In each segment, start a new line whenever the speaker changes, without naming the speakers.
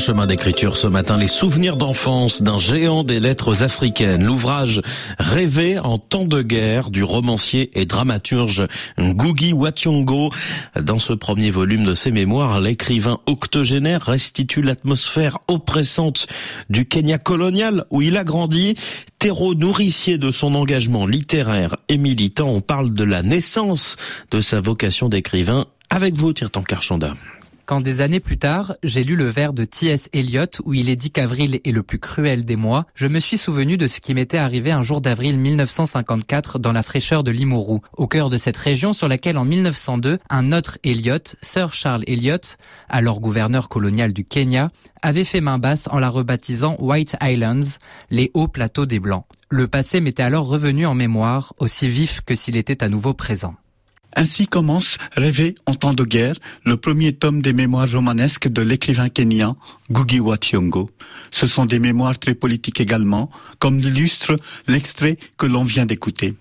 chemin d'écriture ce matin, les souvenirs d'enfance d'un géant des lettres africaines. L'ouvrage rêvé en temps de guerre du romancier et dramaturge Ngugi Wationgo. Dans ce premier volume de ses mémoires, l'écrivain octogénaire restitue l'atmosphère oppressante du Kenya colonial où il a grandi. Terreau nourricier de son engagement littéraire et militant, on parle de la naissance de sa vocation d'écrivain. Avec vous, Tirtan Karchanda.
Quand des années plus tard, j'ai lu le vers de T.S. Eliot où il est dit qu'avril est le plus cruel des mois, je me suis souvenu de ce qui m'était arrivé un jour d'avril 1954 dans la fraîcheur de Limuru, au cœur de cette région sur laquelle en 1902, un autre Eliot, Sir Charles Eliot, alors gouverneur colonial du Kenya, avait fait main basse en la rebaptisant White Islands, les hauts plateaux des Blancs. Le passé m'était alors revenu en mémoire, aussi vif que s'il était à nouveau présent.
Ainsi commence Rêver en temps de guerre, le premier tome des mémoires romanesques de l'écrivain kenyan Ngugi wa Thiong'o. Ce sont des mémoires très politiques également, comme l'illustre l'extrait que l'on vient d'écouter.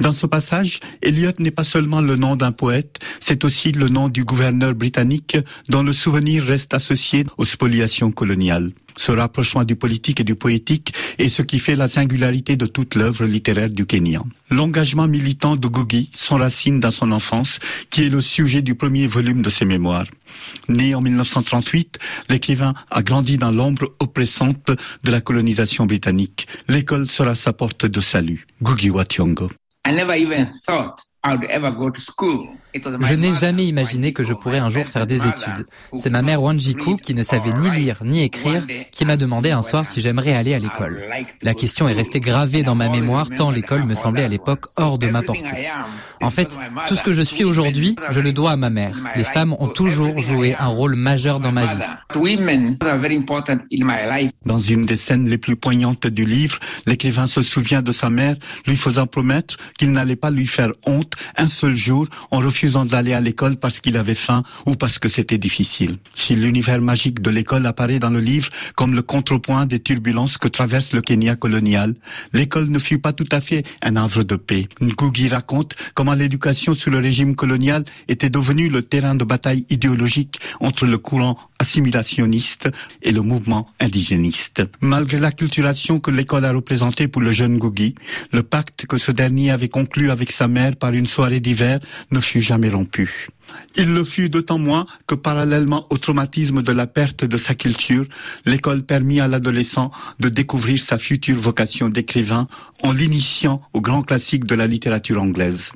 Dans ce passage, Eliot n'est pas seulement le nom d'un poète, c'est aussi le nom du gouverneur britannique dont le souvenir reste associé aux spoliations coloniales. Ce rapprochement du politique et du poétique est ce qui fait la singularité de toute l'œuvre littéraire du Kenya. L'engagement militant de Gugi s'enracine dans son enfance, qui est le sujet du premier volume de ses mémoires. Né en 1938, l'écrivain a grandi dans l'ombre oppressante de la colonisation britannique. L'école sera sa porte de salut. Gugi Wationgo.
Je n'ai jamais imaginé que je pourrais un jour faire des études. C'est ma mère Wanjiku, qui ne savait ni lire ni écrire, qui m'a demandé un soir si j'aimerais aller à l'école. La question est restée gravée dans ma mémoire tant l'école me semblait à l'époque hors de ma portée. En fait, tout ce que je suis aujourd'hui, je le dois à ma mère. Les femmes ont toujours joué un rôle majeur dans ma vie.
Dans une des scènes les plus poignantes du livre, l'écrivain se souvient de sa mère lui faisant promettre qu'il n'allait pas lui faire honte un seul jour en refusant d'aller à l'école parce qu'il avait faim ou parce que c'était difficile. Si l'univers magique de l'école apparaît dans le livre comme le contrepoint des turbulences que traverse le Kenya colonial, l'école ne fut pas tout à fait un havre de paix. Ngugi raconte comment l'éducation sous le régime colonial était devenue le terrain de bataille idéologique entre le courant assimilationniste et le mouvement indigéniste. Malgré l'acculturation que l'école a représentée pour le jeune Ngugi, le pacte que ce dernier avait conclu avec sa mère par une soirée d'hiver ne fut jamais Il le fut d'autant moins que parallèlement au traumatisme de la perte de sa culture, l'école permit à l'adolescent de découvrir sa future vocation d'écrivain en l'initiant aux grands classiques de la littérature anglaise.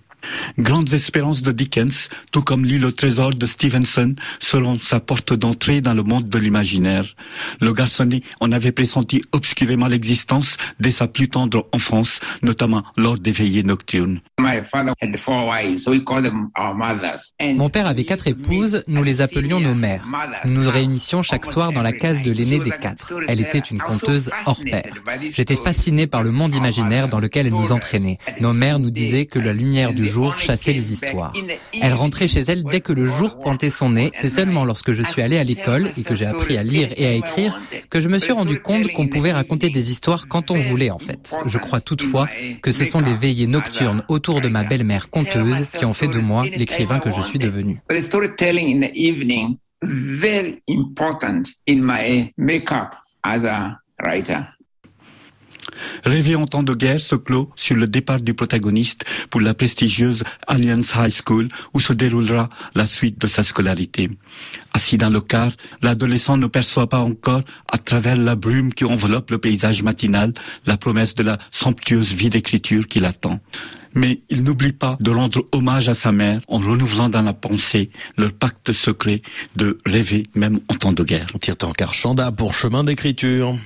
Grandes espérances de Dickens, tout comme l'île au trésor de Stevenson, seront sa porte d'entrée dans le monde de l'imaginaire. Le garçonnet en avait pressenti obscurément l'existence dès sa plus tendre enfance, notamment lors des veillées nocturnes.
Mon père avait quatre épouses, nous les appelions nos mères. Nous nous réunissions chaque soir dans la case de l'aînée des quatre. Elle était une conteuse hors pair. J'étais fasciné par le monde imaginaire dans lequel elle nous entraînait. Nos mères nous disaient que la lumière du chassait les histoires. Elle rentrait chez elle dès que le jour pointait son nez. C'est seulement lorsque je suis allé à l'école et que j'ai appris à lire et à écrire que je me suis rendu compte qu'on pouvait raconter des histoires quand on voulait en fait. Je crois toutefois que ce sont les veillées nocturnes autour de ma belle-mère conteuse qui ont fait de moi l'écrivain que je suis devenu.
Rêver en temps de guerre se clôt sur le départ du protagoniste pour la prestigieuse Alliance High School où se déroulera la suite de sa scolarité. Assis dans le car, l'adolescent ne perçoit pas encore, à travers la brume qui enveloppe le paysage matinal, la promesse de la somptueuse vie d'écriture qui l'attend. Mais il n'oublie pas de rendre hommage à sa mère en renouvelant dans la pensée leur pacte secret de rêver même en temps de guerre.
Tire Chanda pour chemin d'écriture.